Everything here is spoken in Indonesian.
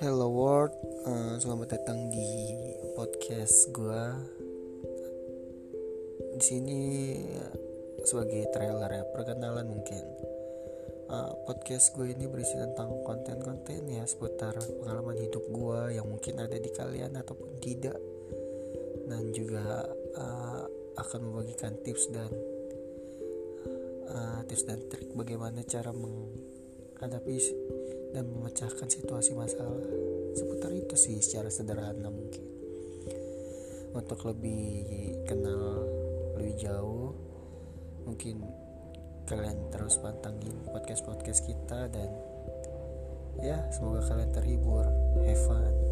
Hello world, uh, selamat datang di podcast gue. Di sini sebagai trailer ya, perkenalan mungkin. Uh, podcast gue ini berisi tentang konten-konten ya seputar pengalaman hidup gue yang mungkin ada di kalian ataupun tidak, dan juga uh, akan membagikan tips dan uh, tips dan trik bagaimana cara menghadapi dan memecahkan situasi masalah seputar itu sih secara sederhana mungkin. Untuk lebih kenal lebih jauh mungkin kalian terus pantangin podcast podcast kita dan ya semoga kalian terhibur. Have fun